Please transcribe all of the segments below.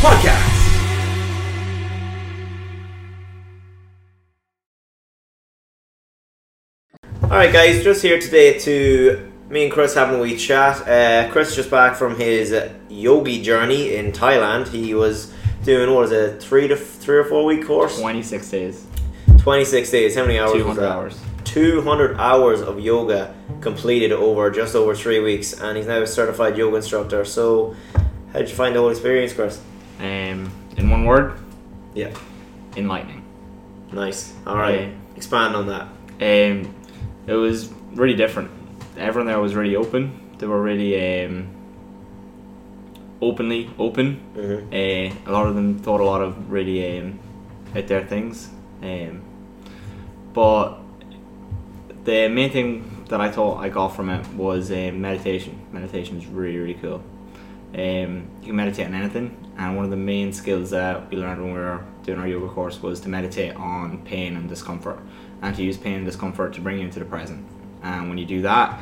Podcast. Alright guys, just here today to me and Chris having a wee chat. Uh, Chris just back from his uh, yogi journey in Thailand. He was doing what was it, three to three or four week course? 26 days. Twenty six days. How many hours? 200 hours. 200 hours of yoga completed over just over three weeks, and he's now a certified yoga instructor. So, how'd you find the whole experience, Chris? Um, in one word, Yeah, enlightening. nice. All right, expand on that. Um, it was really different. Everyone there was really open. They were really um, openly open. Mhm. Uh, a lot of them thought a lot of really um, out there things. Um, but the main thing that I thought I got from it was um, meditation. Meditation is really really cool. Um, you can meditate on anything, and one of the main skills that we learned when we were doing our yoga course was to meditate on pain and discomfort, and to use pain and discomfort to bring you into the present. And when you do that,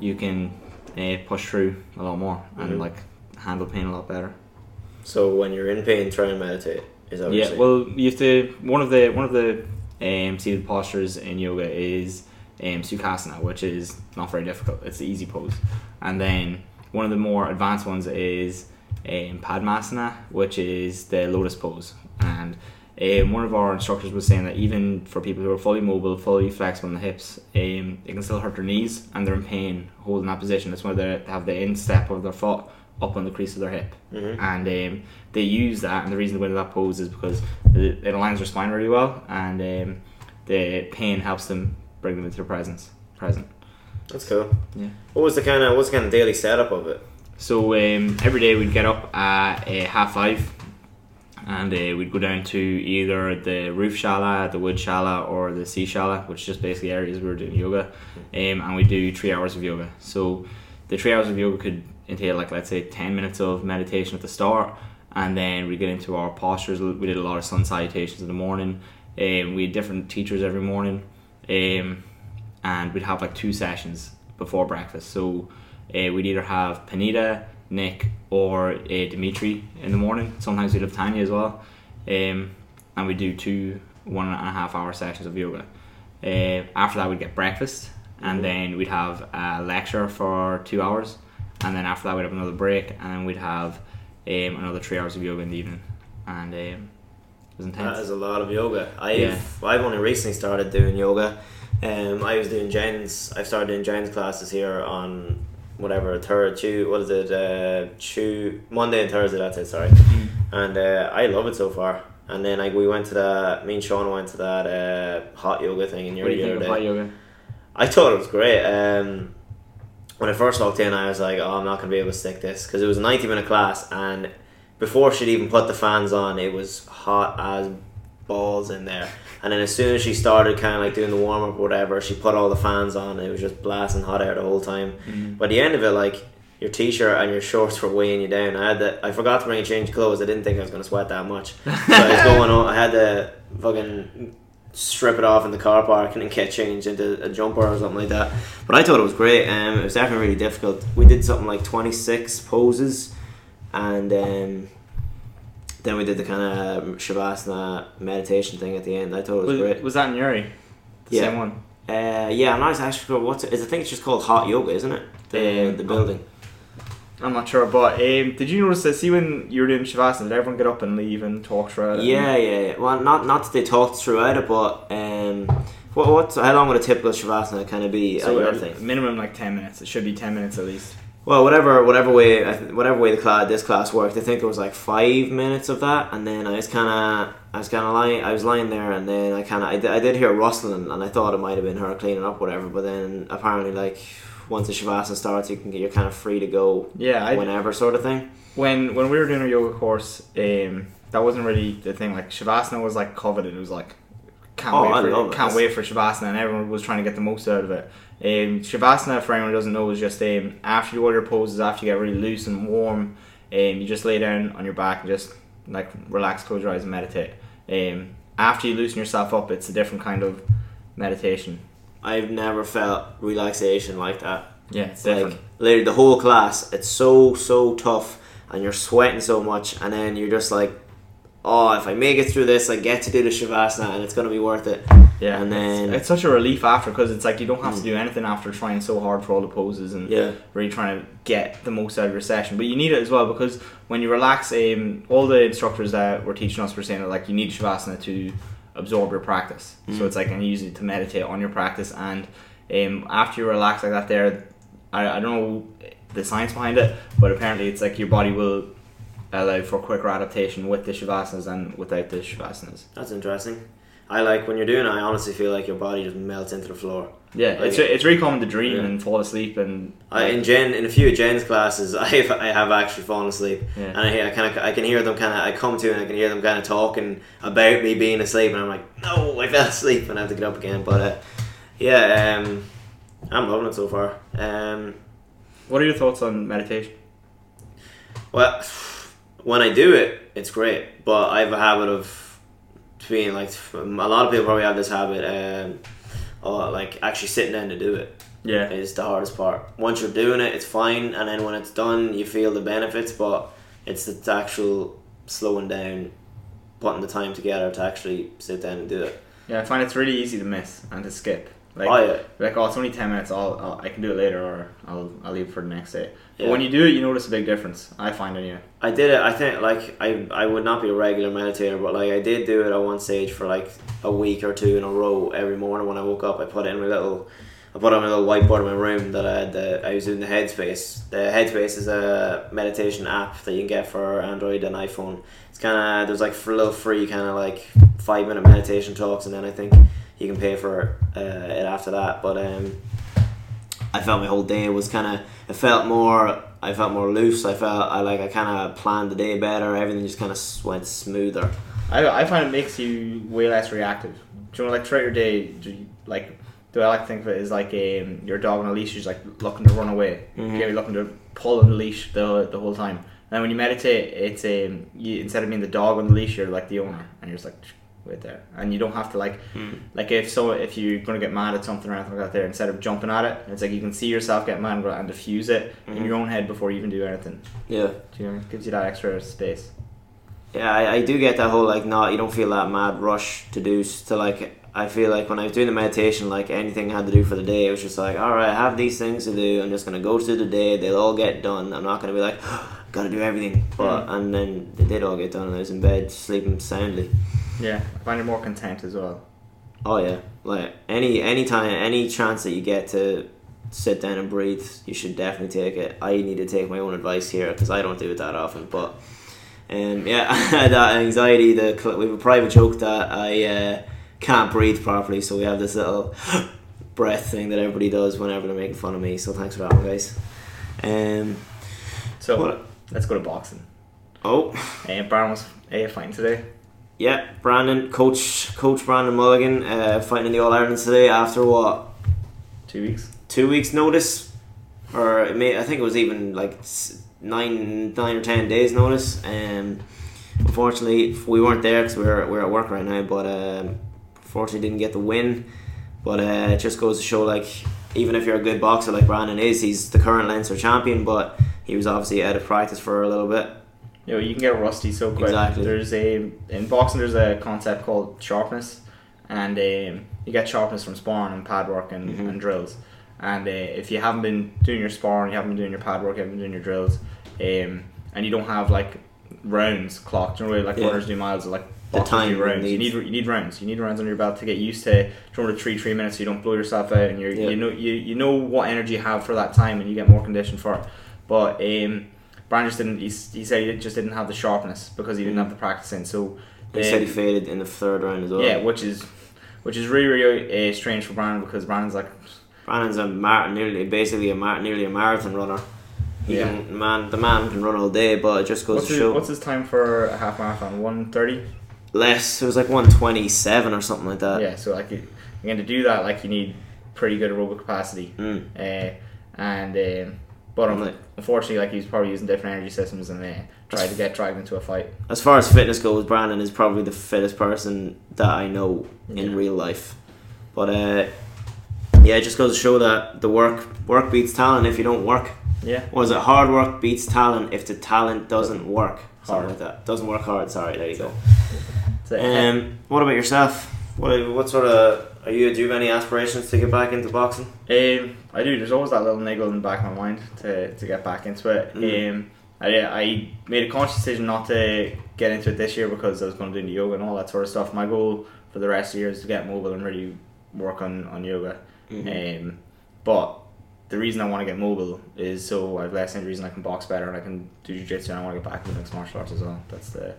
you can uh, push through a lot more and Mhm. like handle pain a lot better. So, when you're in pain, try and meditate. Is that what you're Yeah, well, you have to. One of the one of the um, seated postures in yoga is um, sukhasana, which is not very difficult. It's the easy pose, and then one of the more advanced ones is um, padmasana, which is the lotus pose. And um, one of our instructors was saying that even for people who are fully mobile, fully flexible in the hips, um, it can still hurt their knees and they're in pain holding that position. That's why they have the instep of their foot up on the crease of their hip Mhm. and um, they use that and the reason they go that pose is because it, it aligns their spine really well and um, the pain helps them bring them into their presence present That's cool. Yeah. What was the kind of what's the kind of daily setup of it? So um, every day we'd get up at uh, half five and uh, we'd go down to either the roof shala, the wood shala, or the sea shala, which is just basically areas we were doing yoga. Um, and we do three hours of yoga. So the three hours of yoga could entail, like, let's say, 10 minutes of meditation at the start, and then we get into our postures. We did a lot of sun salutations in the morning. Um, we had different teachers every morning, um, and we'd have like two sessions before breakfast. So uh, we'd either have Panita, Nick, or uh, Dimitri in the morning. Sometimes we'd have Tanya as well, um, and we do two one and a half hour sessions of yoga. Uh, after that, we'd get breakfast, and then we'd have a lecture for two hours, and then after that, we'd have another break, and then we'd have um, another three hours of yoga in the evening, and um, it was intense. That is a lot of yoga. I've Yeah. I've only recently started doing yoga. Um, I was doing Jen's. I've started doing Jen's classes here on whatever third Tuesday. What is it? Uh, Tuesday, Monday and Thursday. That's it. Sorry. And uh, I love it so far. And then like we went to that. Me and Sean went to that uh, hot yoga thing in your what do you think of hot yoga? I thought it was great. Um, when I first walked in, I was like, "Oh, I'm not gonna be able to stick this," because it was a 90 minute class, and before she'd even put the fans on, it was hot as balls in there. And then as soon as she started kind of like doing the warm up or whatever, she put all the fans on. And it was just blasting hot air the whole time. By the end of it, like your t-shirt and your shorts were weighing you down. I had that. I forgot to bring a change of clothes. I didn't think I was gonna sweat that much. So I was going on. I had to fucking strip it off in the car park and then get changed into a jumper or something like that. But I thought it was great. Um, it was definitely really difficult. We did something like twenty six poses, and um, then we did the kind of shavasana meditation thing at the end. I thought it was, Was, great. was that in Yuri? The Yeah. same one. Uh, yeah, I'm not actually sure what's it. is. I think it's just called hot yoga, isn't it? The Um, the building. I'm not sure, but um, did you notice that? See, when you were doing Shavasana, did everyone get up and leave and talk throughout it? Yeah, yeah, yeah. Well, not not that they talked throughout it, but um, what what? How long would a typical shavasana kind of be? So at your thing? minimum like ten minutes. It should be ten minutes at least. Well, whatever, whatever way, whatever way the class, this class worked, I think it was like five minutes of that, and then I was kind of, I was kind of lying, I was lying there, and then I kind of, I, di- I did hear rustling, and I thought it might have been her cleaning up, whatever. But then apparently, like once the shavasana starts, you can get, you're kind of free to go Yeah, I, whenever, sort of thing. when when we were doing our yoga course, um, that wasn't really the thing. Like Shavasana was like coveted. It was like can't Oh, wait for can't wait for Shavasana, and everyone was trying to get the most out of it. Um, Shavasana, for anyone who doesn't know, is just um, after you do all your poses, after you get really loose and warm, um, you just lay down on your back and just like relax, close your eyes, and meditate. Um, after you loosen yourself up, it's a different kind of meditation. I've never felt relaxation like that. Yeah, it's Like different. literally the whole class, it's so so tough, and you're sweating so much, and then you're just like, oh, if I make it through this, I get to do the shavasana, and it's gonna be worth it. Yeah, and it's- then it's, such a relief after because it's like you don't have to do anything after trying so hard for all the poses and Yeah. really trying to get the most out of your session. But you need it as well because when you relax, um, all the instructors that were teaching us were saying that like you need shavasana to absorb your practice. Mm. So it's like and you use it to meditate on your practice. And um, after you relax like that, there, I, I don't know the science behind it, but apparently it's like your body will allow for quicker adaptation with the shavasanas and without the shavasanas. that's interesting. I like when you're doing it. I honestly feel like your body just melts into the floor. Yeah, Like- it's it's really common to dream Yeah. and fall asleep and I, in Jen, in a few of Jen's classes, I have, I have actually fallen asleep, Yeah. and I, I kind of I can hear them kind of I come to and I can hear them kind of talking about me being asleep, and I'm like, no, I fell asleep, and I have to get up again. But uh, yeah, um, I'm loving it so far. Um, What are your thoughts on meditation? well, when I do it, it's great, but I have a habit of being like a lot of people probably have this habit, um, like actually sitting down to do it. Yeah, is the hardest part. Once you're doing it, it's fine, and then when it's done, you feel the benefits. But it's the actual slowing down, putting the time together to actually sit down and do it. yeah. I find it's really easy to miss and to skip. Like, oh yeah, like oh, it's only ten minutes. I'll, I'll I can do it later, or I'll I'll leave for the next day. Yeah. But when you do it, you notice a big difference. I find anyway. I did it. I think like I I would not be a regular meditator, but like I did do it at one stage for like a week or two in a row. Every morning when I woke up, I put in my little. I put on my little whiteboard in my room that I had. The, I was doing the Headspace. The Headspace is a meditation app that you can get for Android and iPhone. It's kind of there's like for a little free kind of like five minute meditation talks, and then I think you can pay for uh, it after that. But um, I felt my whole day was kind of. It felt more. I felt more loose. I felt I like I kind of planned the day better. Everything just kind of went smoother. I I find it makes you way less reactive. Do you know, like throughout your day, do you, like the way I like to think of it is like um, your dog on a leash is like looking to run away. Mhm. You're looking to pull on the leash the the whole time. And when you meditate, it's um, you instead of being the dog on the leash, you're like the owner, and you're just like wait there, and you don't have to like hmm. like if so if you're gonna get mad at something or anything like that there, instead of jumping at it, it's like you can see yourself get mad and diffuse it in hmm. your own head before you even do anything. Yeah. Do you know? It gives you that extra space. Yeah, I, I do get that whole like not you don't feel that mad rush to do to like I feel like when I was doing the meditation like anything I had to do for the day it was just like all right I have these things to do I'm just gonna go through the day they'll all get done I'm not gonna be like gotta do everything but hmm. and then they did all get done and I was in bed sleeping soundly Yeah, I find it more content as well. oh yeah like any any time any chance that you get to sit down and breathe you should definitely take it I need to take my own advice here because I don't do it that often but um, yeah, that anxiety. The we have a private joke that I uh, can't breathe properly, so we have this little breath thing that everybody does whenever they're making fun of me. So thanks for that one, guys. Um, So What- let's go to boxing. oh, Uh, Brown was a fighting today. Yeah, Brandon, coach, coach Brandon Mulligan, uh, fighting in the All Ireland today after what Two weeks. two weeks' notice, or it may, I think it was even like nine, nine or ten days' notice. Um, unfortunately, we weren't there because we're we're at work right now. But um, unfortunately, didn't get the win. But uh, it just goes to show, like, even if you're a good boxer like Brandon is, he's the current Leinster champion. But he was obviously out of practice for a little bit. You know, you can get rusty so quick. Exactly. There's a in boxing. There's a concept called sharpness, and um, you get sharpness from sparring and pad work and, Mhm. and drills. And uh, if you haven't been doing your sparring, you haven't been doing your pad work, you haven't been doing your drills, um, and you don't have like rounds clocked. You know, like Yeah. runners do miles, like The time rounds. You need you need rounds. You need rounds under your belt to get used to. You the three three minutes, so you don't blow yourself out, and you're, Yeah. you know you, you know what energy you have for that time, and you get more conditioned for it. But um, Brian just didn't. He, he said he just didn't have the sharpness because he didn't have the practice in. So He um, said he faded in the third round as well. yeah, which is which is really really uh, strange for Brandon because Brandon's like Brandon's a mar- nearly basically a mar- nearly a marathon runner. He Yeah. can, man, the man can run all day, but it just goes What's to his, show. what's his time for a half marathon? One thirty. less. It was like one twenty seven or something like that. Yeah. So like, again, to do that, like you need pretty good aerobic capacity. Mm. Uh, and um, but um, unfortunately, like he's probably using different energy systems and uh, tried to get dragged into a fight. As far as fitness goes, Brandon is probably the fittest person that I know in Yeah. real life. But uh, yeah, it just goes to show that the work work beats talent if you don't work. Yeah. Or is it hard work beats talent if the talent doesn't work? Something Hard. like that. Doesn't work hard. Sorry, there you go. Um, what about yourself? What what sort of are you? Do you have any aspirations to get back into boxing? Um, I do. There's always that little niggle in the back of my mind to, to get back into it. Mm. Um, I, I made a conscious decision not to get into it this year because I was going to do the yoga and all that sort of stuff. My goal for the rest of the year is to get mobile and really work on, on yoga. Mm-hmm. Um, but the reason I want to get mobile is so I have less injuries and I can box better and I can do jiu-jitsu and I want to get back into mixed martial arts as well. That's the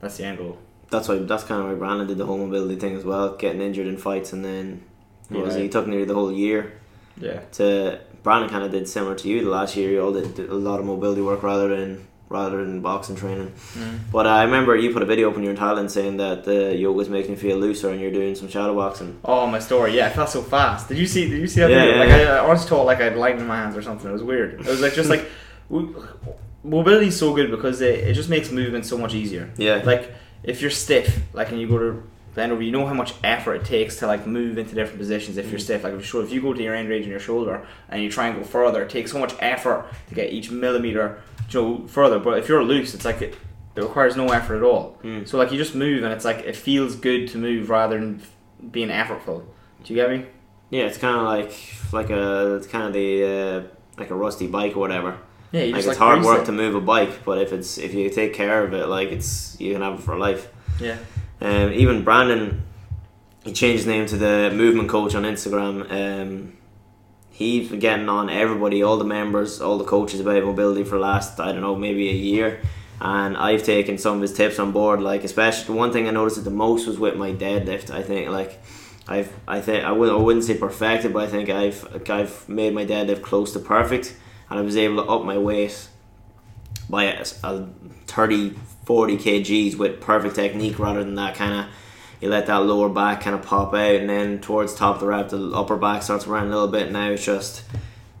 that's the end goal. That's why. That's kind of why Brandon did the whole mobility thing as well, getting injured in fights, and then what was it? He took nearly the whole year Yeah. to Brandon kind of did similar to you the last year. You all did, did a lot of mobility work rather than rather than boxing training. Mm. But I remember you put a video up when you were in Thailand saying that the yoga was making you feel looser and you're doing some shadow boxing. Oh, my story. Yeah, I felt so fast. Did you see? Did you see that Yeah, video? yeah, like yeah. I, I honestly thought like I had lightning in my hands or something. It was weird. It was like just like mobility is so good because it, it just makes movement so much easier. Yeah. Like if you're stiff, like and you go to bend over, you know how much effort it takes to like move into different positions. If you're stiff, like if you if you go to your end range in your shoulder and you try and go further, it takes so much effort to get each millimeter, you know, further. But if you're loose, it's like it, it requires no effort at all. So like you just move and it's like it feels good to move rather than being effortful. Do you get me? Yeah, it's kind of like like a it's kind of the uh, like a rusty bike or whatever. Yeah, like it's like hard work it. to move a bike, but if it's if you take care of it, like it's you can have it for life. Yeah. Um, even Brandon, he changed his name to the movement coach on Instagram. Um, he's been getting on everybody, all the members, all the coaches about mobility for the last I don't know maybe a year, and I've taken some of his tips on board. Like especially the one thing I noticed the most was with my deadlift. I think like. I've, I think I, will, I wouldn't say perfected, but I think I've I've made my deadlift close to perfect, and I was able to up my weight by a, a 30, 40 kgs with perfect technique rather than that kind of you let that lower back kind of pop out and then towards top of the rep the upper back starts to run a little bit now it's just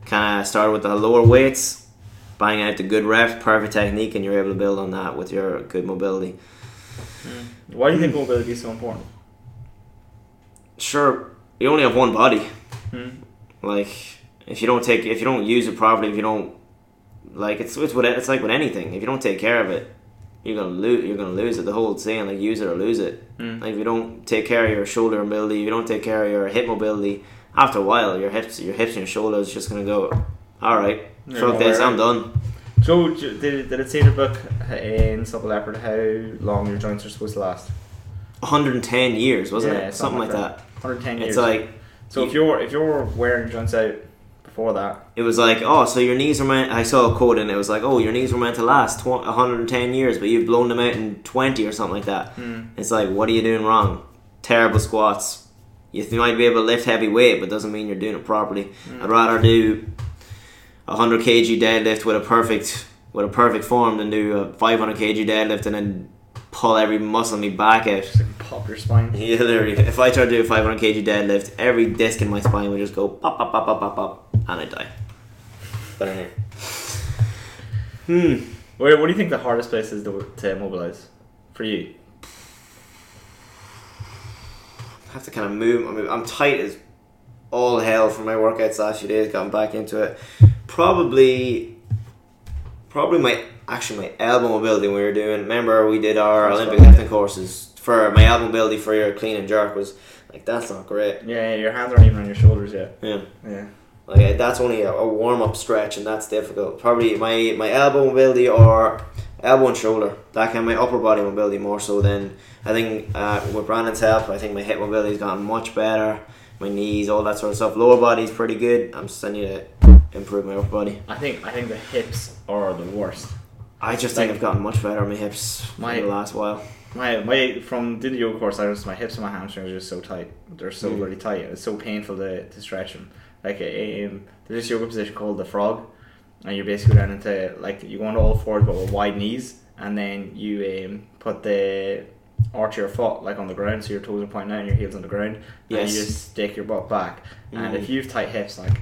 kind of started with the lower weights bang out the good reps perfect technique and you're able to build on that with your good mobility Why do you think mobility is so important? sure you only have one body Hmm. like if you don't take if you don't use it properly if you don't like it's it's what it's like with anything. If you don't take care of it you're gonna lose you're gonna lose it. The whole saying like use it or lose it. Mm. like if you don't take care of your shoulder mobility if you don't take care of your hip mobility after a while your hips your hips and your shoulders just gonna go all right fuck this I'm done. Joe, did, did it say in the book in Supple Leopard how long your joints are supposed to last? 110 years wasn't Yeah, it? something like that, 110 years. it's like so if you're if you're wearing joints out before that, it was like, oh, so your knees are meant. I saw a quote and it was like, oh, your knees were meant to last tw- 110 years, but you've blown them out in 20 or something like that. Hmm. It's like, what are you doing wrong? Terrible squats. You might be able to lift heavy weight, but doesn't mean you're doing it properly. Hmm. I'd rather do a 100 kg deadlift with a perfect with a perfect form than do a 500 kg deadlift and then pull every muscle in my back out. just like pop your spine. Yeah, literally. If I try to do a 500 kg deadlift, every disc in my spine would just go pop, pop, pop, pop, pop, pop, and I die. But anyway. Hmm. What, what do you think the hardest place is to, to mobilize for you? I have to kind of move. I mean, I'm tight as all hell from my workouts last few days. Gotten back into it. Probably, probably my actually my elbow mobility we were doing. Remember we did our First Olympic lifting courses for my elbow mobility for your clean and jerk was like that's not great. Yeah, yeah, your hands aren't even on your shoulders yet. Yeah. Yeah. Like that's only a, a warm up stretch, and that's difficult. Probably my my elbow mobility or elbow and shoulder. That kind of my upper body mobility more so than I think uh, with Brandon's help. I think my hip mobility's gotten much better. My knees, all that sort of stuff. Lower body's pretty good. I'm just I need to improve my upper body. I think I think the hips are the worst. I just Like- think I've gotten much better on my hips My- in the last while. My my from doing the yoga course, I just my hips and my hamstrings are just so tight. They're so Mm. really tight. It's so painful to, to stretch them. Like um, there's this yoga position called the frog, and you're basically down into like you go into all fours but with wide knees, and then you um, put the arch of your foot like on the ground, so your toes are pointing out and your heels on the ground, and Yes. you just stick your butt back. And Mhm. if you've tight hips, like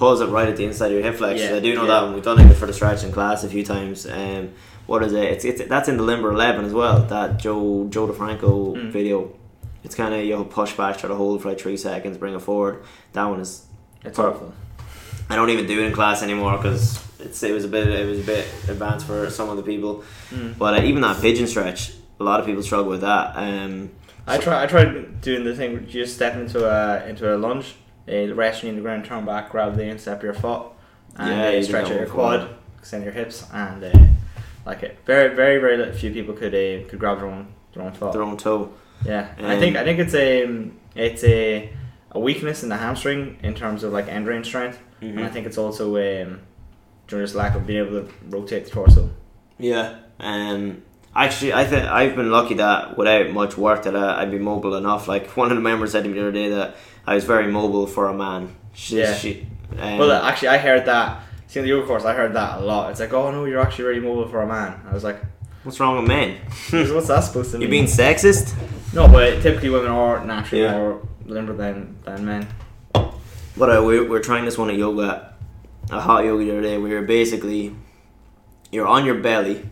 Pulls it right at the inside of your hip flexors. Yeah, I do know yeah. that one. We've done it for the stretch in class a few times. Um, what is it? It's, it's that's in the limber eleven as well. That Joe Joe DeFranco Mm. video. It's kind of you push back, try to hold for like three seconds, bring it forward. That one is. it's awful. I don't even do it in class anymore because it's it was a bit it was a bit advanced for some of the people. Mm. But uh, even that pigeon stretch, a lot of people struggle with that. Um, I try. I tried doing the thing you just step into a into a lunge, uh, rest on the ground, turn back, grab the instep of your foot, and Yeah, uh, stretch out your quad, extend your hips, and uh, like it. Very, very, very few people could uh, could grab their own their own foot. their own toe. Yeah, And I think I think it's a it's a a weakness in the hamstring in terms of like end range strength, and I Mhm. think it's also um, just lack of being able to rotate the torso. Yeah. Um, actually, I think I've been lucky that without much work that I, I'd be mobile enough. Like one of the members said to me the other day that I was very mobile for a man. She, Yeah. She, um, Well, actually, I heard that. See, in the yoga course, I heard that a lot. It's like, oh no, you're actually really mobile for a man. I was like, what's wrong with men? what's that supposed to mean? You being sexist? no, but typically women are naturally Yeah. more limber than than men. But uh, we, we were trying this one at yoga, a hot yoga the other day. where you're basically you're on your belly,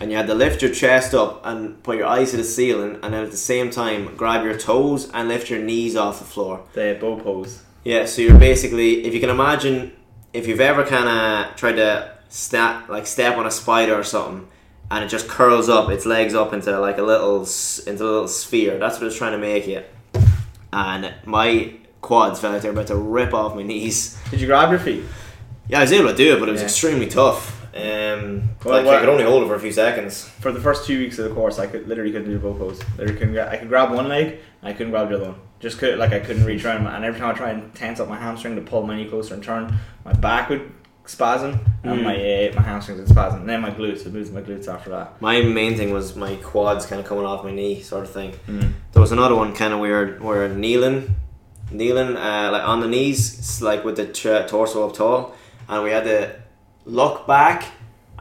and you had to lift your chest up and put your eyes to the ceiling, and then at the same time grab your toes and lift your knees off the floor. The bow pose. Yeah, so you're basically, if you can imagine, if you've ever kind of tried to step, like step on a spider or something, and it just curls up, its legs up into like a little, into a little sphere. That's what it's trying to make you. And my quads felt like they were about to rip off my knees. Did you grab your feet? Yeah, I was able to do it, but it was Yeah. extremely tough. Um, Well, like what- I could only hold it for a few seconds. For the first two weeks of the course, I could literally couldn't do bow pose. Literally couldn't. Gra- I could grab one leg, and I couldn't grab the other one. Just could like I couldn't reach around. And every time I try and tense up my hamstring to pull my knee closer and turn, my back would spasm and Mm. my uh, my hamstrings would spasm. And then my glutes, I'd lose my glutes after that. My main thing was my quads kind of coming off my knee, sort of thing. Mm. There was another one kind of weird where kneeling, kneeling uh, like on the knees, like with the t- torso up tall, and we had to look back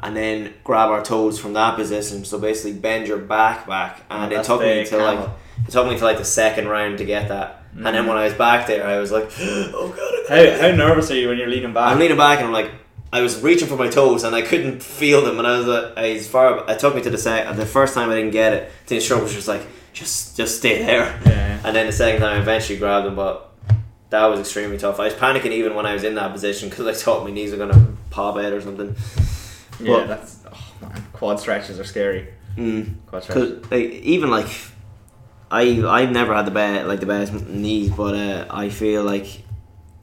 and then grab our toes from that position. So basically, bend your back back, and Oh, it took me to like it took me to like the second round to get that. And then Mm. when I was back there, I was like, oh god. How, how nervous are you when you're leaning back? I'm leaning back and I'm like, I was reaching for my toes and I couldn't feel them, and I was uh, like, as far. It took me to the sec. Uh, the first time I didn't get it, the instructor was just like, just just stay there. Yeah. And then the second time, I eventually grabbed them, but that was extremely tough. I was panicking even when I was in that position because I thought my knees were gonna pop out or something. Yeah, But- that's oh man, quad stretches are scary. Mm. Quad stretches. Cause like even like I I've never had the best like the best knees, but uh, I feel like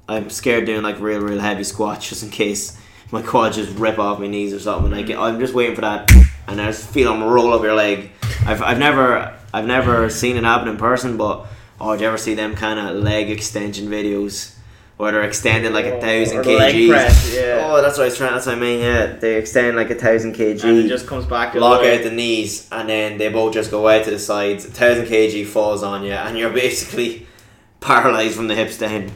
I'm scared doing like real real heavy squats just in case my quads just rip off my knees or something. Like I'm just waiting for that, and I just feel them roll up your leg. I've I've never I've never seen it happen in person, but oh, did you ever see them kind of leg extension videos? Where they're extending like a thousand or the leg kgs. press, yeah. Oh, that's what I was trying. That's what I mean. Yeah, they extend like a thousand kg and it just comes back. lock way. out the knees, and then they both just go out to the sides. A thousand kg falls on you, and you're basically paralyzed from the hips down.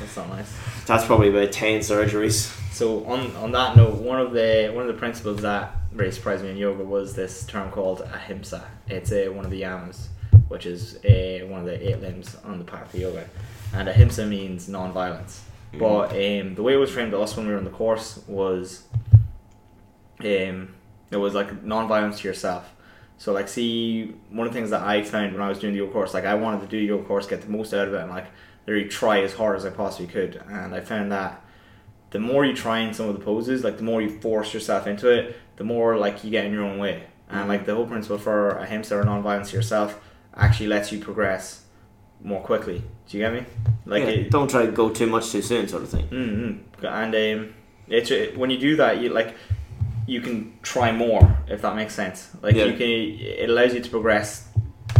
That's not nice. That's probably about ten surgeries. So on on that note, one of the one of the principles that really surprised me in yoga was this term called ahimsa. It's uh, one of the yamas, which is uh, one of the eight limbs on the path of yoga, and ahimsa means non-violence. But um, the way it was framed to us when we were in the course was, um, it was like non-violence to yourself. So like, see, one of the things that I found when I was doing the yoga course, like I wanted to do the yoga course, get the most out of it, and like literally try as hard as I possibly could. And I found that the more you try in some of the poses, like the more you force yourself into it, the more like you get in your own way. And like the whole principle for ahimsa or non-violence to yourself actually lets you progress more quickly. Do you get me? Like Yeah, it, don't try to go too much too soon, sort of thing. Mm-hmm. And um, it's it, when you do that, you like you can try more if that makes sense. Like Yeah. you can, it allows you to progress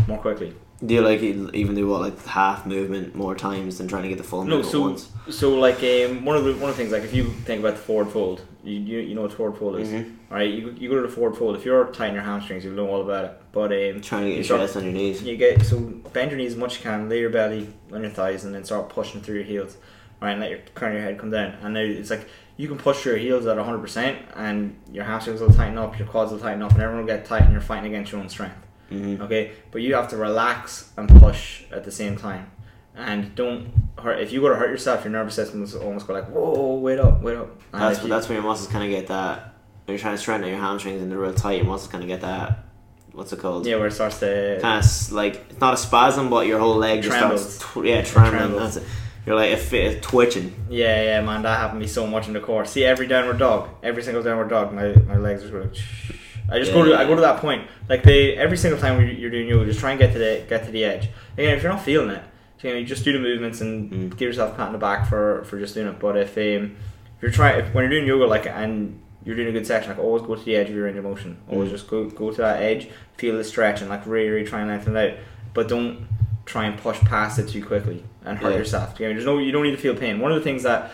more quickly. Do you like even do what like half movement more times than trying to get the full No, movement so once? so like um, one of the one of the things like if you think about the forward fold, you you, you know what forward fold is, Mhm. all right? You, you go to the forward fold. If you're tight in your hamstrings, you'll know all about it. But um, Trying to get you your start- chest on your knees. You get so bend your knees as much as you can, lay your belly on your thighs, and then start pushing through your heels. right, and let your crown of your head come down. And now it's like you can push your heels at 100% and your hamstrings will tighten up, your quads will tighten up, and everyone will get tight and you're fighting against your own strength. Mhm. Okay? But you have to relax and push at the same time. And don't hurt. If you go to hurt yourself, your nervous system will almost go like, whoa, wait up, wait up. And That's you- that's when your muscles kind of get that. When you're trying to strengthen your hamstrings and they're real tight, your muscles kind of get that. What's it called? yeah, where it starts to. Kind of like it's not a spasm, but your whole leg just starts. Tw- yeah, trembling. trembles. That's it. You're like if it, twitching. Yeah, yeah, man, that happened to me so much in the course. See, every downward dog, every single downward dog, my, my legs are going. I just go to Yeah. I go to that point. Like they every single time you're doing yoga, just try and get to the get to the edge. Again, if you're not feeling it, you know, you just do the movements and Mm. give yourself a pat on the back for, for just doing it. But if um, if you're trying if, when you're doing yoga, like and you're doing a good section, like always go to the edge of your range of motion. Always Mm. just go go to that edge, feel the stretch, and like really really try and lengthen it out. But don't try and push past it too quickly and hurt Yeah. yourself. You know, there's no you don't need to feel pain. One of the things that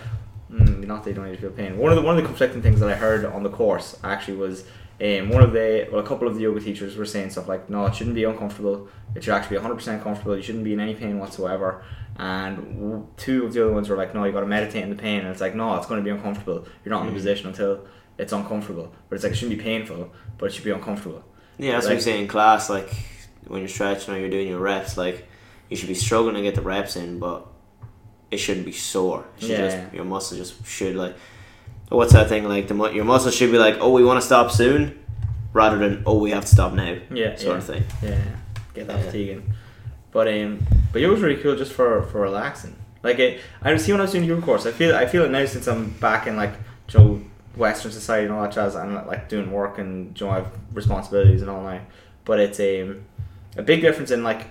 mm, not that you don't need to feel pain. One of the one of the conflicting things that I heard on the course actually was um, one of the well a couple of the yoga teachers were saying stuff like no it shouldn't be uncomfortable it should actually be 100% comfortable you shouldn't be in any pain whatsoever and two of the other ones were like no you got to meditate in the pain and it's like no it's going to be uncomfortable you're not in a position until it's uncomfortable but it's like it shouldn't be painful but it should be uncomfortable Yeah, that's what Like- you say in class. Like when you're stretching or you're doing your reps, like you should be struggling to get the reps in, but it shouldn't be sore. It should Yeah. just, your muscles just should like. What's that thing like? The mu- your muscles should be like, oh, we want to stop soon, rather than oh, we have to stop now. Yeah, sort yeah. of thing. Yeah, get that Yeah. fatiguing. But um, but yoga's really cool just for for relaxing. Like it, I see when I was doing yoga course, I feel I feel it now since I'm back in like you know Western society and all that jazz. I'm like doing work and you know I have responsibilities and all now. But it's um, a big difference in like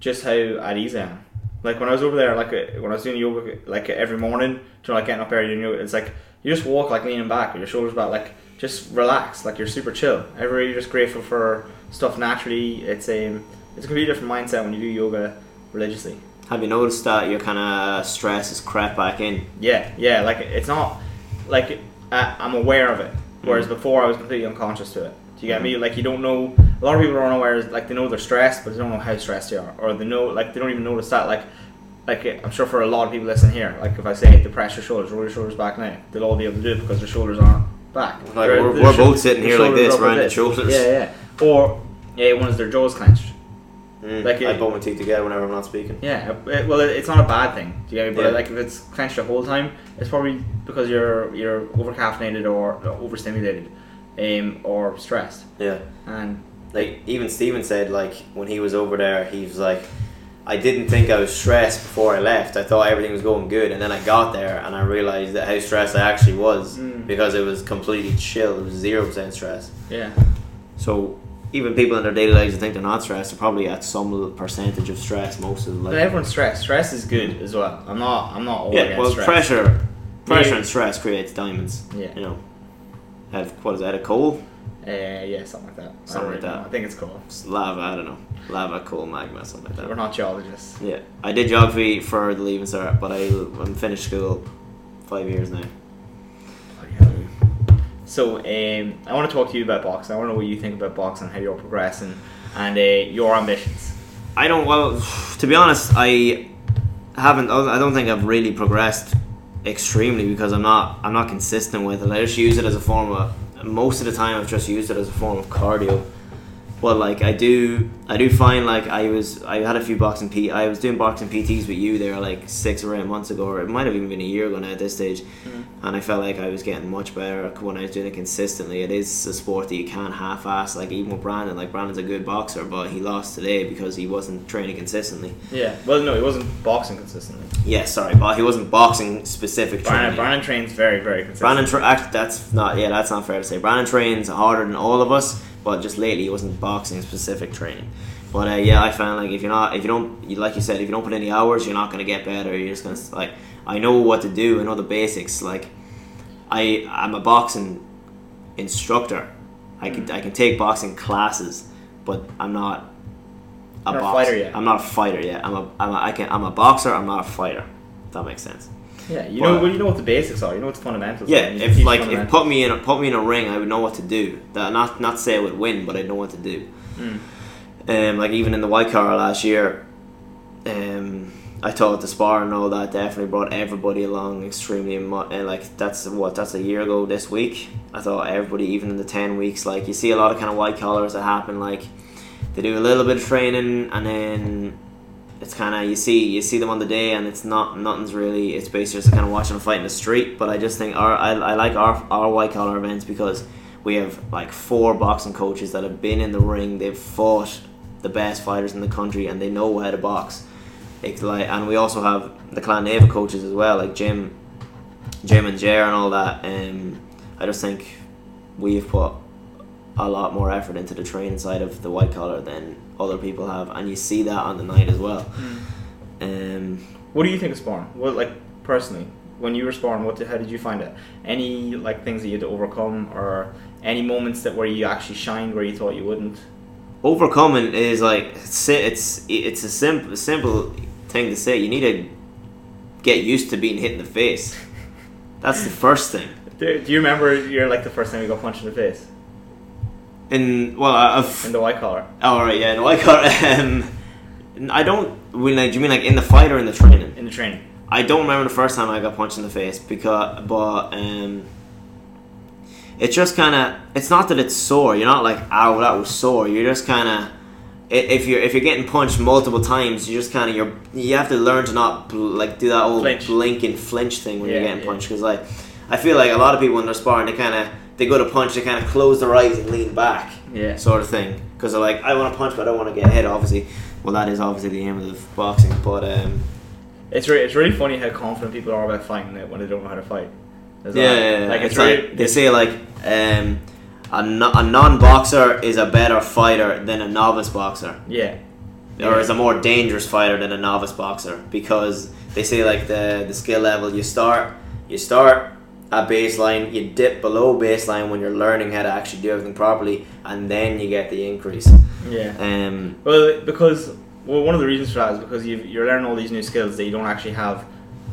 just how at ease I am. Like when I was over there, like uh, when I was doing yoga, like every morning, you know, like getting up early doing yoga, it's like you just walk like leaning back with your shoulders back, like just relax, like you're super chill. Every you're just grateful for stuff naturally. It's a it's a completely different mindset when you do yoga religiously. Have you noticed that your kind of stress is crept back in? Yeah, yeah, like it's not like I, I'm aware of it, whereas mm. before I was completely unconscious to it. Do you get me? Mm-hmm. Like you don't know. A lot of people are unaware. Like they know they're stressed, but they don't know how stressed they are, or they know like they don't even notice that. Like, like I'm sure for a lot of people listening here, like if I say depress your shoulders, roll your shoulders back now, they'll all be able to do it because their shoulders aren't back. Like, Their- we're- their we're both sitting here like this, are up a the shoulders. Yeah, yeah. Or yeah, one is their jaws clenched. Mm, Like I it- my teeth together whenever I'm not speaking. Yeah, it, well, it, it's not a bad thing. Do you get me? But Yeah. like, if it's clenched the whole time, it's probably because you're you're over caffeinated or overstimulated, um, or stressed. Yeah. And like even Steven said like when he was over there he was like I didn't think I was stressed before I left I thought everything was going good and then I got there and I realized that how stressed I actually was Mm. because it was completely chill it was zero percent stress yeah, so even people in their daily lives that think they're not stressed are probably at some percentage of stress most of the but everyone's stressed. Stress is good as well. I'm not. I'm not all yeah well stress. pressure pressure Yeah. and stress creates diamonds Yeah. you know have what is that a coal Uh, yeah, something like that. Something like really know. that. I think it's cool. It's lava I don't know lava cool, magma something like that We're not geologists. Yeah, I did geography for the Leaving Cert, but I I'm finished school five years now. So um, I want to talk to you about boxing. I want to know what you think about boxing, how you're progressing, and uh, your ambitions. I don't well, to be honest, I haven't. I don't think I've really progressed extremely because I'm not. I'm not consistent with it. I just use it as a form of. Most of the time, I've just used it as a form of cardio. But like I do, I do find like I was. I had a few boxing P. I was doing boxing PTs with you there like six or eight months ago, or it might have even been a year ago now at this stage. Mm-hmm. And I felt like I was getting much better when I was doing it consistently. It is a sport that you can't half-ass. Like even with Brandon, like Brandon's a good boxer, but he lost today because he wasn't training consistently. Yeah. Well, no, he wasn't boxing consistently. Yeah, sorry, but he wasn't boxing specific Brandon, training. Brandon trains very, very consistently. Brandon, tra- actually, that's not. Yeah, that's not fair to say. Brandon trains harder than all of us, but just lately it wasn't boxing specific training. But uh, yeah, I found like if you're not, if you don't, you, like you said, if you don't put any hours, you're not gonna get better. You're just gonna like. I know what to do. I know the basics. Like, I I'm a boxing instructor. I can I can take boxing classes, but I'm not a You're not a boxer. fighter yet. I'm not a fighter yet. I'm a, I'm a I can I'm a boxer. I'm not a fighter. If that makes sense. Yeah, you know, well, you know what the basics are. You know what the fundamentals Yeah, are. If like if put me in a, put me in a ring, I would know what to do. That not not say I would win, but I'd know what to do. Mm. Um, like even in the white collar last year, um, I thought the spar and all that definitely brought everybody along extremely much. And like that's what that's a year ago this week. I thought everybody, even in the ten weeks, like you see a lot of kind of white collars that happen. Like they do a little bit of training and then it's kind of you see you see them on the day and it's not nothing's really it's basically just kind of watching a fight in the street. But I just think our I, I like our our white collar events because we have like four boxing coaches that have been in the ring. They've fought the best fighters in the country and they know how to box. It's like, and we also have the Clan Neva coaches as well, like Jim, Jim and Jer and all that. Um, I just think we've put a lot more effort into the training side of the white collar than other people have, and you see that on the night as well. Um, What do you think of sparring? What like personally, when you were sparring, what how did you find it? Any like things that you had to overcome, or any moments that where you actually shined where you thought you wouldn't? overcoming is like it's it's it's a simple simple thing to say. You need to get used to being hit in the face. That's the first thing. Do, do you remember you're like the first time you got punched in the face In well, I've in the white collar? All right, yeah. No, I got. Um, I don't. When like, do you mean like in the fight or in the training? In the training. I don't remember the first time I got punched in the face because, but um, it's just kind of. It's not that it's sore. You're not like, ow, that was sore. You're just kind of. If you're if you're getting punched multiple times, you just kind of you're you have to learn to not bl- like do that old Flinch. blink and flinch thing when Yeah, you're getting yeah. punched because like I feel like a lot of people when they're sparring they kind of they go to punch they kind of close their eyes and lean back Yeah. sort of thing because they're like I want to punch but I don't want to get hit obviously well that is obviously the aim of boxing but um, It's re- it's really funny how confident people are about fighting that when they don't know how to fight. As yeah, well. yeah, yeah. like it's, it's, like they say like um, a, no- a non-boxer is a better fighter than a novice boxer yeah, or is a more dangerous fighter than a novice boxer because they say like the the skill level you start you start at baseline you dip below baseline when you're learning how to actually do everything properly and then you get the increase yeah. um Well, because well, one of the reasons for that is because you you're learning all these new skills that you don't actually have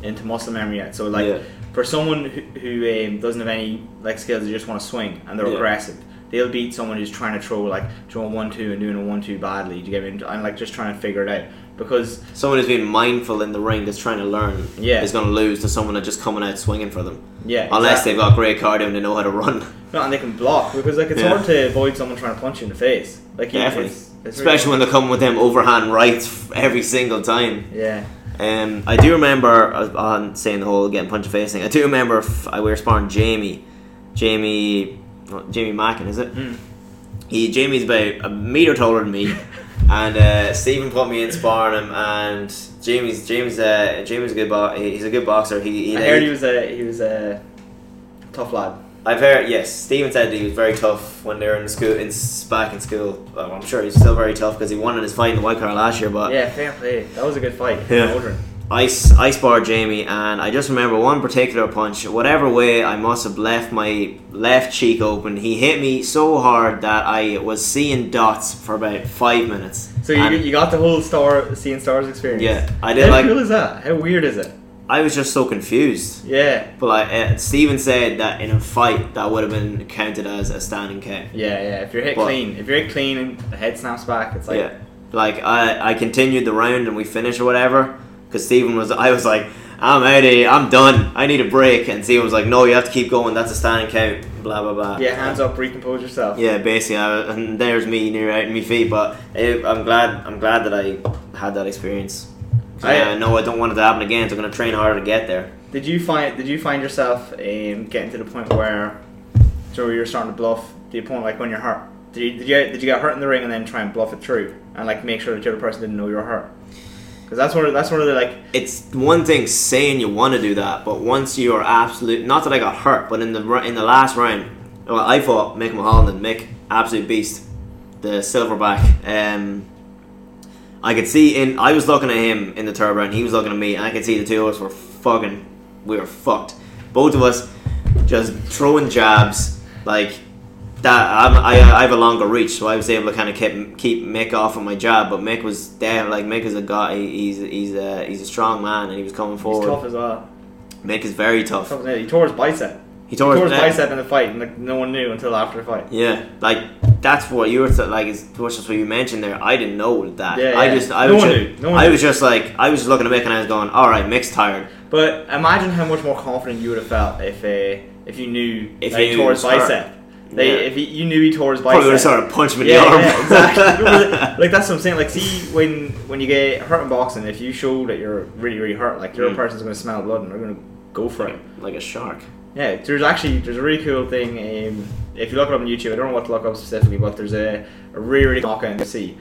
into muscle memory yet. So like Yeah. for someone who, who um, doesn't have any like skills, they just want to swing and they're Yeah. aggressive. They'll beat someone who's trying to throw like throwing one two and doing a one two badly. Do you get me? And like just trying to figure it out because someone who's being mindful in the ring that's trying to learn Yeah. is going to lose to someone that's just coming out swinging for them yeah, unless exactly. they've got great cardio and they know how to run no, and they can block because like it's Yeah. hard to avoid someone trying to punch you in the face. Like you- definitely it's, it's really especially when they're coming with them overhand rights every single time yeah. Um, I do remember uh, on saying the whole getting punch in the face thing. I do remember f- I we were sparring Jamie, Jamie, Jamie Mackin, is it? Mm. He Jamie's about a meter taller than me, and uh, Stephen put me in sparring him. And Jamie's Jamie's uh, Jamie's a good bo- he's a good boxer. He, he I heard he was a he was a tough lad. I've heard yes. Stephen said he was very tough when they were in school in back in school. Well, I'm sure he's still very tough because he won in his fight in the white collar last year. But Yeah, fair play. That was a good fight. Yeah. Aldrin. I, s- I sparred Jamie, and I just remember one particular punch. Whatever way I must have left my left cheek open, he hit me so hard that I was seeing dots for about five minutes. So you, you got the whole star seeing stars experience. yeah, I How did like. cool is that? How weird is it? I was just so confused. Yeah, But like uh, Steven said that in a fight that would have been counted as a standing count. yeah, yeah. If you're hit But- clean, if you're hit clean and the head snaps back, it's like yeah, like I I continued the round and we finished or whatever. Because Steven was, I was like, I'm out of here, I'm done, I need a break. And Steven was like, No, you have to keep going. That's a standing count. Blah blah blah. yeah, hands up, recompose yourself. Yeah, basically, I, and there's me near out in my feet. But eh, I'm glad, I'm glad that I had that experience. I- I know I don't want it to happen again, so I'm gonna train harder to get there. Did you find Did you find yourself um, getting to the point where, so you're starting to bluff the opponent like when you're hurt? Did you, did you did you get hurt in the ring and then try and bluff it through and like make sure that the other person didn't know you were hurt? Because that's one that's one of the like It's one thing saying you want to do that, but once you are absolute, not that I got hurt, but in the in the last round, well, I fought Mick Mulholland and Mick, absolute beast, the silverback. Um, I could see in I was looking at him in the third round, he was looking at me, and I could see the two of us were fucking, we were fucked. Both of us just throwing jabs like that. I'm, I I have a longer reach, so I was able to kind of keep keep Mick off of my jab, but Mick was there. Like Mick is a guy, he's he's a he's a strong man, and he was coming forward. he's tough as well. Mick is very tough. Tough. He tore his bicep. He He tore, tore his his bicep in the fight, and like no one knew until after the fight. Yeah, like that's what you were like. Is which is what you mentioned there. I didn't know that. Yeah, I just, I No was, one just, knew. No I was just like, I was just looking at Mick and I was going, all right, Mick's tired. But imagine how much more confident you would have felt if uh, if you knew If you he tore his was hurt. They, Yeah. If he, you knew he tore his Probably bicep, would have started punching him in yeah, the arm. yeah, exactly. like that's what I'm saying. Like, see, when when you get hurt in boxing, if you show that you're really really hurt, like your Mm. person's going to smell blood and they're going to go for it. like a shark. Yeah, there's actually there's a really cool thing. Um, if you look it up on YouTube, I don't know what to look up specifically, but there's a, a really really knockout to see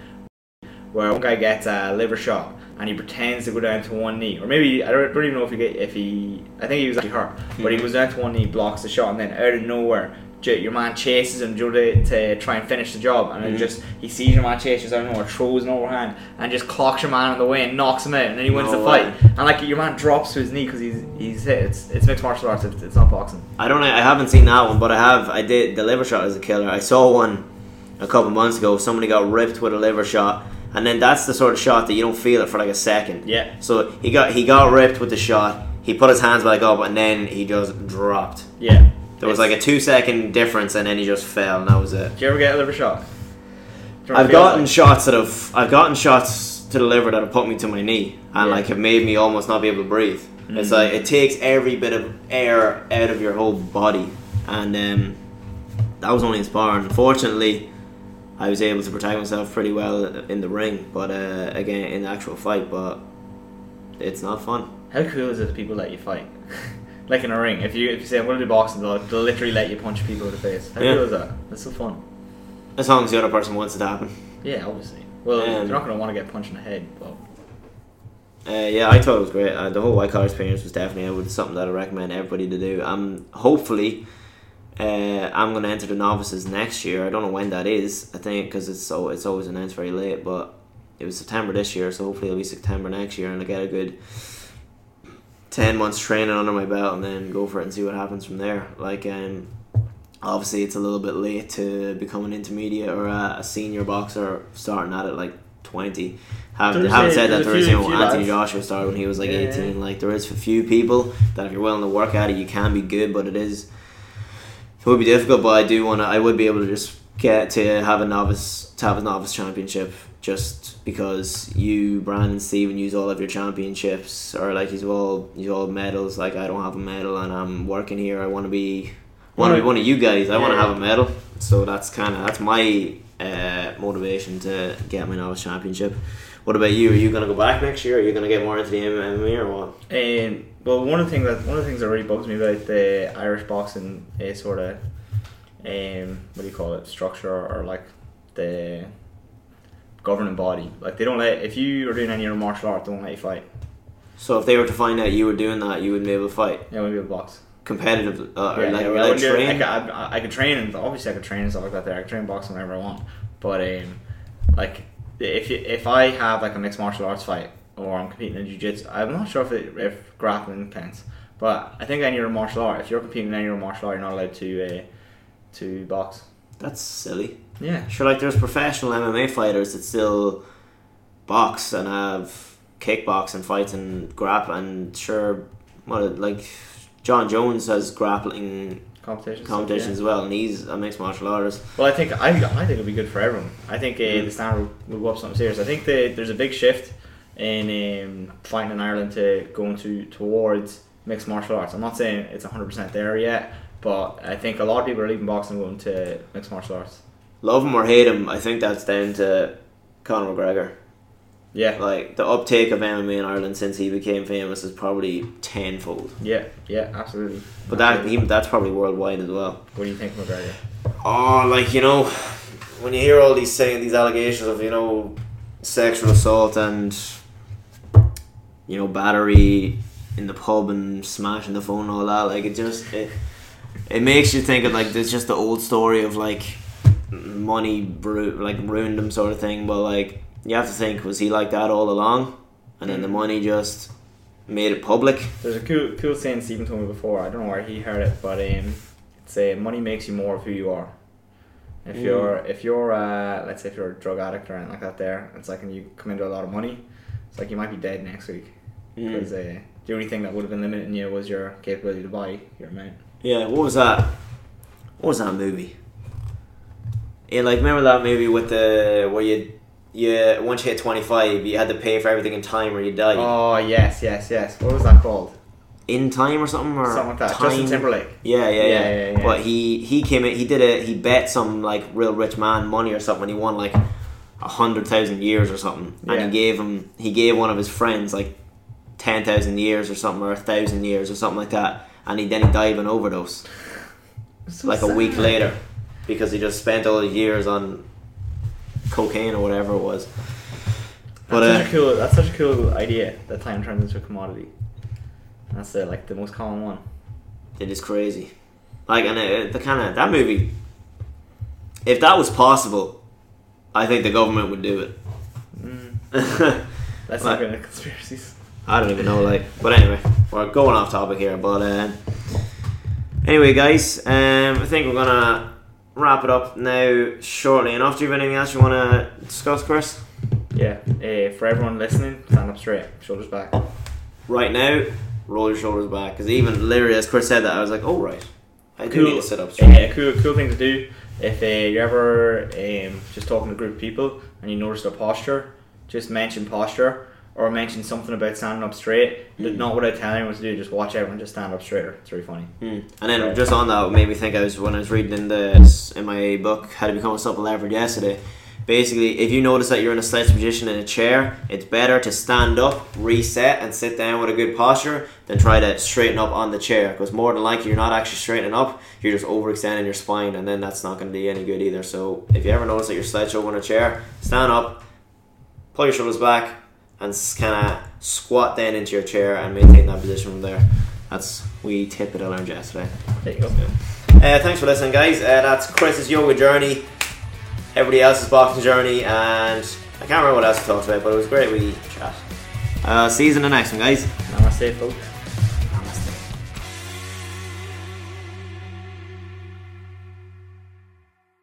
where one guy gets a liver shot and he pretends to go down to one knee, or maybe I don't, don't even know if he get, if he I think he was actually hurt, but he goes down to one knee, blocks the shot, and then out of nowhere. Your man chases him to, try and finish the job, and it mm-hmm. just he sees your man chases of nowhere, throws an overhand, and just clocks your man on the way and knocks him out, and then he wins No the fight. way. And like your man drops to his knee because he's he's hit. It's it's mixed martial arts. It's, it's not boxing. I don't. I haven't seen that one, but I have. I did. The liver shot is a killer. I saw one a couple months ago. Somebody got ripped with a liver shot, and then that's the sort of shot that you don't feel it for like a second. Yeah. So he got he got ripped with the shot. He put his hands back up, and then he just dropped. Yeah. There was like a two second difference, and then he just fell, and that was it. Did you ever get a liver shot? Do you know what it I've gotten like? shots that have I've gotten shots to the liver that have put me to my knee and Yeah. like have made me almost not be able to breathe. It's Mhm. like it takes every bit of air out of your whole body, and um, that was only in sparring. Fortunately, I was able to protect myself pretty well in the ring, but uh, again in the actual fight. But it's not fun. How cool is it that people let you fight? like in a ring, if you if you say I'm going to do boxing, they'll, they'll literally let you punch people in the face. How Yeah. cool is that? That's so fun. As long as the other person wants it to happen. Yeah, obviously. Well, Um, you're not going to want to get punched in the head, but Uh, yeah, I thought it was great. Uh, the whole white collar experience was definitely it was something that I recommend everybody to do. Um, hopefully, uh, I'm going to enter the novices next year. I don't know when that is. I think because it's so it's always announced very late, but it was September this year, so hopefully it'll be September next year, and I get a good ten months training under my belt, and then go for it and see what happens from there. Like, um, obviously it's a little bit late to become an intermediate or a, a senior boxer starting at it like twenty. Have, There's haven't said that there is you know Anthony lads. Joshua started when he was like yeah. eighteen. Like there is a few people that if you're willing to work at it, you can be good, but it is it would be difficult. But I do want to. I would be able to just get to have a novice to have a novice championship just because you Brandon Steven use all of your championships or like you've all you all medals. Like I don't have a medal and I'm working here. I want to be want to be one of you guys. I want to have a medal. So that's kind of that's my uh, motivation to get my novice championship. What about you? Are you gonna go back next year? Are you gonna get more into the MMA or what? Um, well, one of the things that one of the things that really bugs me about the Irish boxing is sort of, um, what do you call it, structure or like the governing body. Like they don't let if you are doing any other martial art, they won't let you fight. So if they were to find out you were doing that, you wouldn't be able to fight Yeah, we be able to box. competitive uh, or like yeah, I, allowed do- I, could, I, I could train and obviously I could train and stuff like that. There, I could train boxing whenever I want. But um, like if you, if I have like a mixed martial arts fight or I'm competing in jiu-jitsu, I'm not sure if it, if grappling counts. But I think any other martial art, if you're competing in any other martial art, you're not allowed to uh, to box. That's silly. Yeah. Sure, like there's professional MMA fighters that still box and have kickboxing fights and grap and sure, what like Jon Jones has grappling Competitions. competitions yeah. as well, and he's a mixed martial artist. Well, I think I, I think it'll be good for everyone. I think uh, Mm. the standard will go up something serious. I think the, there's a big shift in um, fighting in Ireland to going to towards mixed martial arts. I'm not saying it's 100 percent there yet, but I think a lot of people are leaving boxing and going to mixed martial arts. Love him or hate him, I think that's down to Conor McGregor. Yeah, Like the uptake of MMA in Ireland since he became famous is probably tenfold. yeah, yeah, absolutely. But that he, that's probably worldwide as well. what do you think, McGregor? Oh, like you know, when you hear all these saying these allegations of you know sexual assault and you know battery in the pub and smashing the phone and all that, like it just it, it makes you think of like it's just the old story of like money like ruined him sort of thing. But like you have to think was he like that all along, and then the money just made it public. There's a cool cool saying Stephen told me before. I don't know where he heard it, but um, it's uh, money makes you more of who you are. If Mm. you're if you're uh, let's say if you're a drug addict or anything like that, there it's like and you come into a lot of money, it's like you might be dead next week Mm. because uh, the only thing that would have been limiting you was your capability to buy your amount. Yeah, what was that? What was that movie? Yeah, like remember that movie with the where you you once you hit twenty five you had to pay for everything in time or you die. Oh yes, yes, yes. What was that called? in time or something or Something like that. Time? Justin Timberlake. Yeah, yeah, yeah, Yeah, yeah, yeah. But he he came in. He did it. he bet some like real rich man money or something. and He won like a hundred thousand years or something, and Yeah. he gave him he gave one of his friends like ten thousand years or something or a thousand years or something like that, and he then he died of an overdose So like a week later because he just spent all the years on cocaine or whatever it was. But that's uh, such a cool. That's such a cool idea. That time turns into a commodity. That's the like the most common one. It is crazy. Like, and it, the kind of that movie. If that was possible, I think the government would do it. Mm, let's not into conspiracies. I don't even know, like, but anyway, we're going off topic here. But um, anyway, guys, um, I think we're gonna wrap it up now shortly enough. Do you have anything else you want to discuss, Chris? Yeah. Uh, for everyone listening, stand up straight, shoulders back. Right now, roll your shoulders back, because even literally as Chris said that, I was like, oh right, I do need to sit up Uh, straight. a cool, cool thing to do if uh, you're ever um, just talking to a group of people and you notice their posture, just mention posture or mention something about standing up straight. Mm. Not without telling anyone what to do. Just watch everyone just stand up straighter. It's really funny. Hmm. And then just on that, what made me think I was when I was reading in the in my book How to Become a Supple Leopard yesterday. Basically, if you notice that you're in a slouched position in a chair, it's better to stand up, reset, and sit down with a good posture than try to straighten up on the chair. Because more than likely, you're not actually straightening up; you're just overextending your spine, and then that's not going to be any good either. So, if you ever notice that you're slouched over in a chair, stand up, pull your shoulders back, and kind of squat down into your chair and maintain that position from there. That's we tip it I learned yesterday. There you go. Uh, thanks for listening, guys. Uh, that's Chris's yoga journey, everybody else's boxing journey, and I can't remember what else we talked about, but it was great. We chat. Uh, see you in the next one, guys. Namaste, folks.